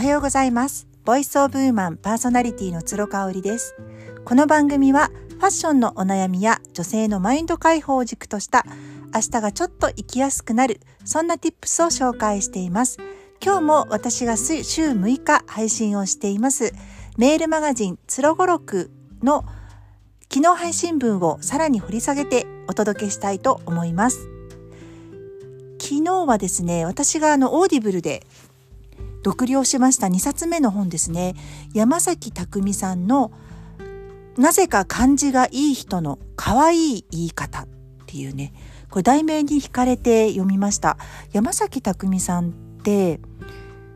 はようございます。ボイスオブウーマンパーソナリティの鶴香織です。この番組はファッションのお悩みや女性のマインド解放を軸とした明日がちょっと生きやすくなるそんな tips を紹介しています。今日も私が週6日配信をしていますメールマガジンつろごろくの昨日配信分をさらに掘り下げてお届けしたいと思います。昨日はですね私があの Audible で読了しました。2冊目の本ですね。山崎拓巳さんのなぜか感じがいい人の可愛い言い方っていうね。これ題名に惹かれて読みました。山崎拓巳さんって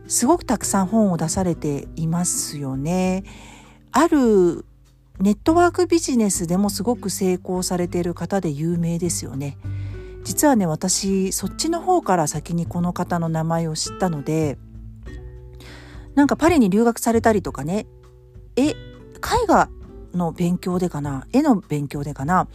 すごくたくさん本を出されていますよね。あるネットワークビジネスでもすごく成功されている方で有名ですよね。実はね私そっちの方から先にこの方の名前を知ったのでなんかパリに留学されたりとかね。え絵画の勉強でかな？絵の勉強でかな？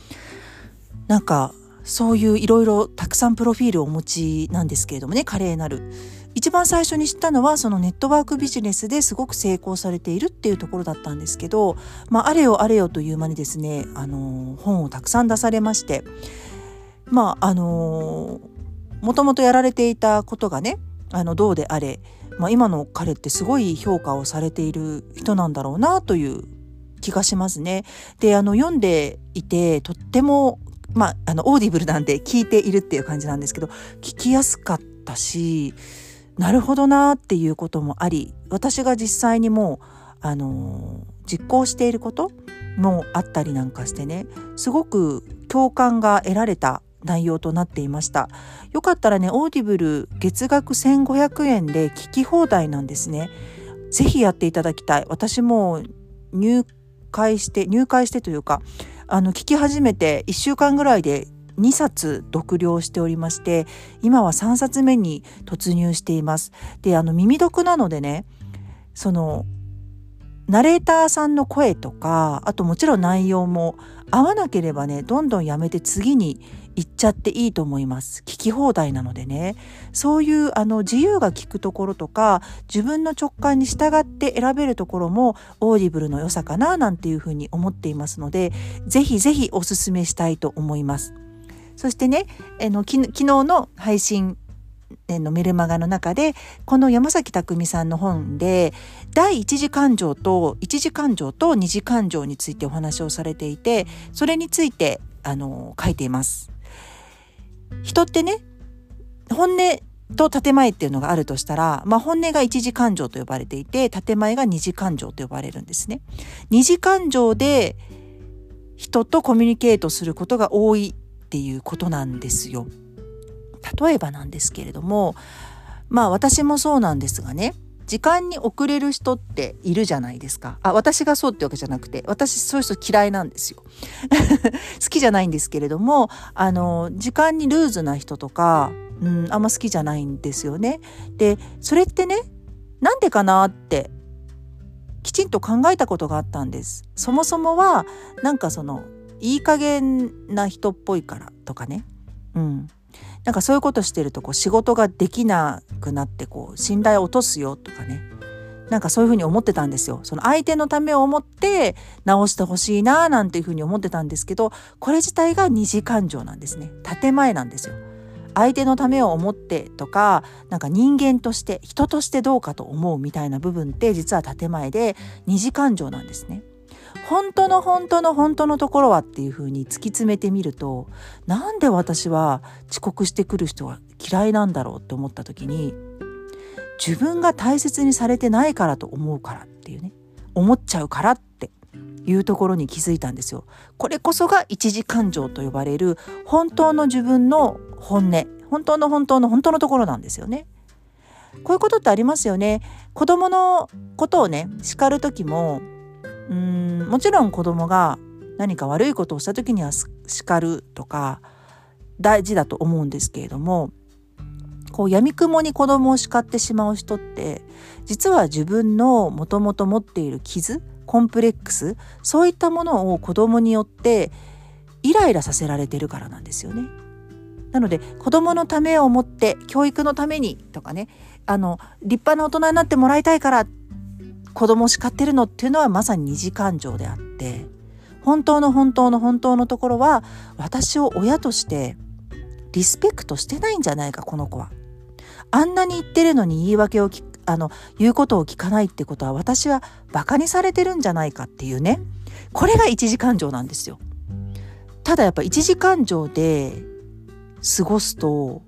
なんかそういういろいろたくさんプロフィールをお持ちなんですけれどもね華麗なる。一番最初に知ったのはそのネットワークビジネスですごく成功されているっていうところだったんですけど、まあ、あれよあれよという間にですねあの本をたくさん出されましてまああのもともとやられていたことがねあのどうであれまあ、今の彼ってすごい評価をされている人なんだろうなという気がしますね。であの読んでいてとってもまあ、あの Audible なんで聞いているっていう感じなんですけど聞きやすかったしなるほどなっていうこともあり私が実際にもうあの実行していることもあったりなんかしてねすごく共感が得られた内容となっていました。よかったらね Audible 月額1500円で聞き放題なんですね。ぜひやっていただきたい。私も入会して入会してというかあの聞き始めて1週間ぐらいで2冊読了しておりまして今は3冊目に突入しています。であの耳読なのでねそのナレーターさんの声とかあともちろん内容も合わなければねどんどんやめて次に行っちゃっていいと思います。聞き放題なのでね。そういうあの自由が利くところとか自分の直感に従って選べるところも Audible の良さかななんていうふうに思っていますのでぜひぜひおすすめしたいと思います。そしてねあの昨日の配信のメルマガの中でこの山崎匠さんの本で第一次感情と一次感情と二次感情についてお話をされていてそれについてあの書いています。人ってね本音と建前っていうのがあるとしたら、まあ、本音が一次感情と呼ばれていて建前が二次感情と呼ばれるんですね。二次感情で人とコミュニケートすることが多いっていうことなんですよ。例えばなんですけれどもまあ私もそうなんですがね時間に遅れる人っているじゃないですか。あ、私がそうってわけじゃなくて、私そういう人嫌いなんですよ。好きじゃないんですけれども、あの、時間にルーズな人とか、うん、あんま好きじゃないんですよね。で、それってね、なんでかなってきちんと考えたことがあったんです。そもそもはなんかそのいい加減な人っぽいからとかね。うん。なんかそういうことしてるとこう仕事ができなくなってこう信頼を落とすよとかねなんかそういうふうに思ってたんですよ。その相手のためを思って直してほしいななんていうふうに思ってたんですけどこれ自体が二次感情なんですね。建前なんですよ。相手のためを思ってとかなんか人間として人としてどうかと思うみたいな部分って実は建前で二次感情なんですね。本当の本当の本当のところはっていうふうに突き詰めてみるとなんで私は遅刻してくる人が嫌いなんだろうって思った時に自分が大切にされてないからと思うからっていうね思っちゃうからっていうところに気づいたんですよ。これこそが一時感情と呼ばれる本当の自分の本音本当の本当の本当のところなんですよね。こういうことってありますよね。子供のことをね叱る時もうんもちろん子供が何か悪いことをした時には叱るとか大事だと思うんですけれどもこう闇雲に子供を叱ってしまう人って実は自分のもともと持っている傷コンプレックスそういったものを子供によってイライラさせられてるからなんですよね。なので子供のためを思って教育のためにとかねあの立派な大人になってもらいたいからっ子供を叱ってるのっていうのはまさに二次感情であって本当の本当の本当のところは私を親としてリスペクトしてないんじゃないかこの子は。あんなに言ってるのに言い訳をあの言うことを聞かないってことは私はバカにされてるんじゃないかっていうねこれが一時感情なんですよ。ただやっぱ一時感情で過ごすと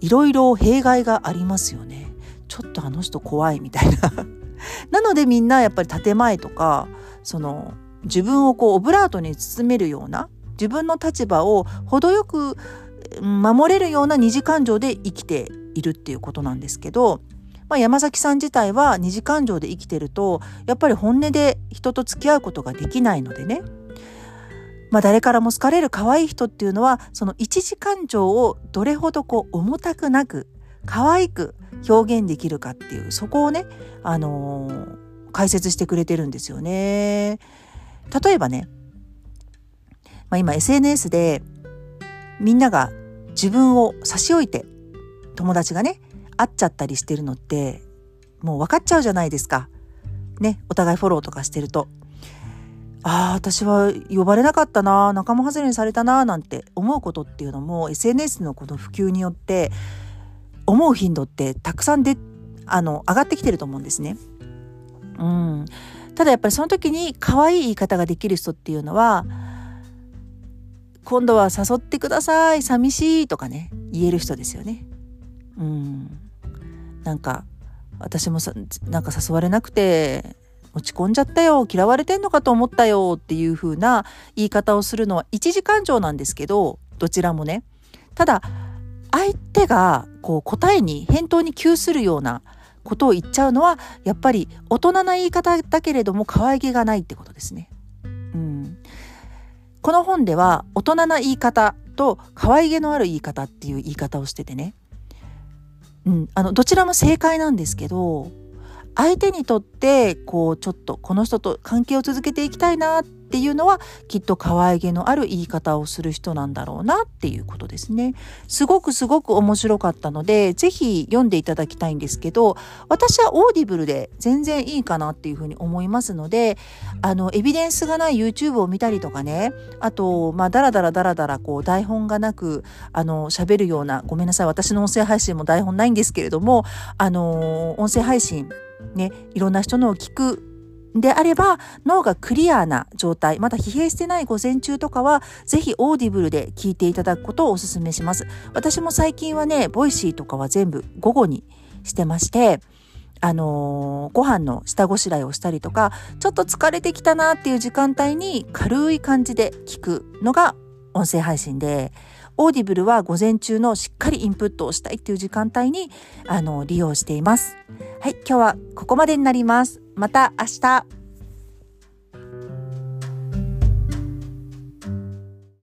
いろいろ弊害がありますよね。ちょっとあの人怖いみたいななのでみんなやっぱり建前とかその自分をこうオブラートに包めるような自分の立場を程よく守れるような二次感情で生きているっていうことなんですけど、まあ、山崎さん自体は二次感情で生きてるとやっぱり本音で人と付き合うことができないのでね、まあ、誰からも好かれる可愛い人っていうのはその一次感情をどれほどこう重たくなく可愛く表現できるかっていうそこをね、あのー、解説してくれてるんですよね。例えばね、まあ、今 SNS でみんなが自分を差し置いて友達がね会っちゃったりしてるのってもう分かっちゃうじゃないですか。ねお互いフォローとかしてると。ああ私は呼ばれなかったな仲間外れにされたななんて思うことっていうのも SNS のこの普及によって思う頻度ってたくさんであの上がってきてると思うんですね。うん、ただやっぱりその時に可愛い言い方ができる人っていうのは今度は誘ってください寂しいとかね言える人ですよね。うんなんか私もさなんか誘われなくて落ち込んじゃったよ嫌われてんのかと思ったよっていう風な言い方をするのは一時感情なんですけどどちらもねただ相手がこう答えに返答に窮するようなことを言っちゃうのはやっぱり大人な言い方だけれども可愛げがないってことですね。うん、この本では大人な言い方と可愛げのある言い方っていう言い方をしててね、うん、あのどちらも正解なんですけど相手にとってこうちょっとこの人と関係を続けていきたいなっていうのはきっと可愛げのある言い方をする人なんだろうなっていうことですね。すごくすごく面白かったので是非読んでいただきたいんですけど私は Audible で全然いいかなっていうふうに思いますのであのエビデンスがない YouTube を見たりとかねあとまあダラダラダラダラこう台本がなくあの喋るようなごめんなさい私の音声配信も台本ないんですけれどもあの音声配信ねいろんな人のを聞くであれば脳がクリアな状態まだ疲弊してない午前中とかはぜひ Audible で聞いていただくことをお勧めします私も最近はね Voicy とかは全部午後にしてましてあのー、ご飯の下ごしらえをしたりとかちょっと疲れてきたなっていう時間帯に軽い感じで聞くのが音声配信で Audible は午前中のしっかりインプットをしたいっていう時間帯にあの利用しています。はい、今日はここまでになります。また明日。